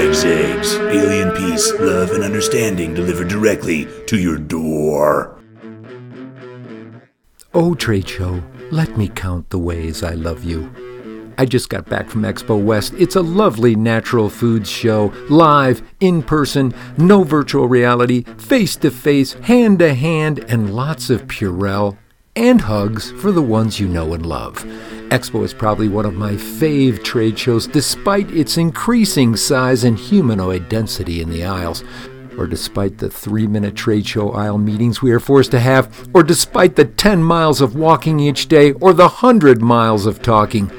Eggs. Alien peace, love, and understanding delivered directly to your door. Oh, trade show, let me count the ways I love you. I just got back from Expo West. It's a lovely natural foods show, live, in person, no virtual reality, face to face, hand to hand, and lots of Purell and hugs for the ones you know and love. Expo is probably one of my fave trade shows despite its increasing size and humanoid density in the aisles. Or despite the three minute trade show aisle meetings we are forced to have, or despite the 10 miles of walking each day, or the 100 miles of talking,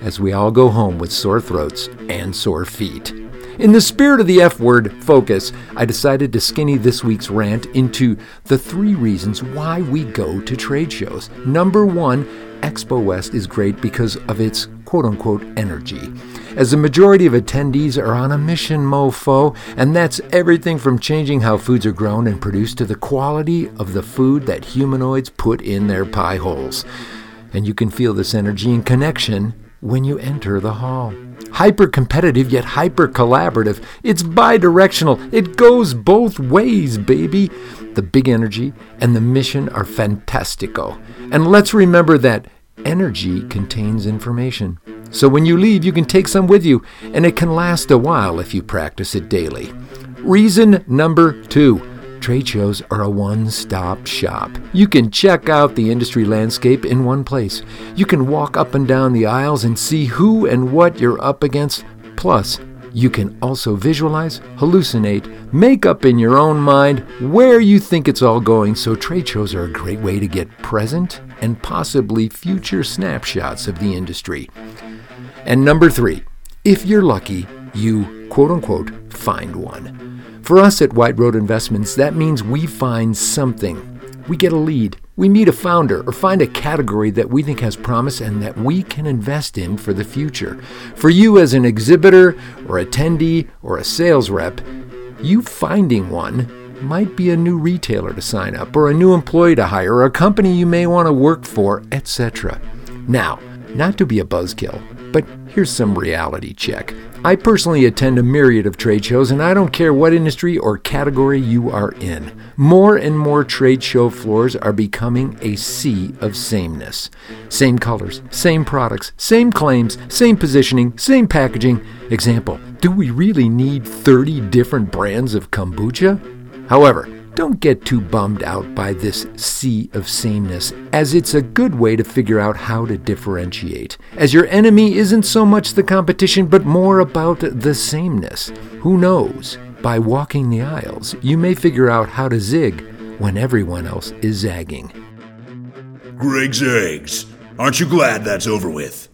as we all go home with sore throats and sore feet. In the spirit of the F word focus, I decided to skinny this week's rant into the three reasons why we go to trade shows. Number one, Expo West is great because of its quote unquote energy. As the majority of attendees are on a mission, mofo, and that's everything from changing how foods are grown and produced to the quality of the food that humanoids put in their pie holes. And you can feel this energy and connection when you enter the hall. Hyper competitive yet hyper collaborative. It's bi directional. It goes both ways, baby. The big energy and the mission are fantastico. And let's remember that energy contains information. So when you leave, you can take some with you, and it can last a while if you practice it daily. Reason number two trade shows are a one stop shop. You can check out the industry landscape in one place. You can walk up and down the aisles and see who and what you're up against. Plus, you can also visualize, hallucinate, make up in your own mind where you think it's all going, so trade shows are a great way to get present and possibly future snapshots of the industry. And number three, if you're lucky, you quote unquote find one. For us at White Road Investments, that means we find something. We get a lead, we meet a founder, or find a category that we think has promise and that we can invest in for the future. For you as an exhibitor, or attendee, or a sales rep, you finding one might be a new retailer to sign up, or a new employee to hire, or a company you may want to work for, etc. Now, not to be a buzzkill, but here's some reality check. I personally attend a myriad of trade shows, and I don't care what industry or category you are in. More and more trade show floors are becoming a sea of sameness. Same colors, same products, same claims, same positioning, same packaging. Example Do we really need 30 different brands of kombucha? However, don't get too bummed out by this sea of sameness, as it's a good way to figure out how to differentiate, as your enemy isn't so much the competition but more about the sameness. Who knows? By walking the aisles, you may figure out how to zig when everyone else is zagging. Greg's Eggs. Aren't you glad that's over with?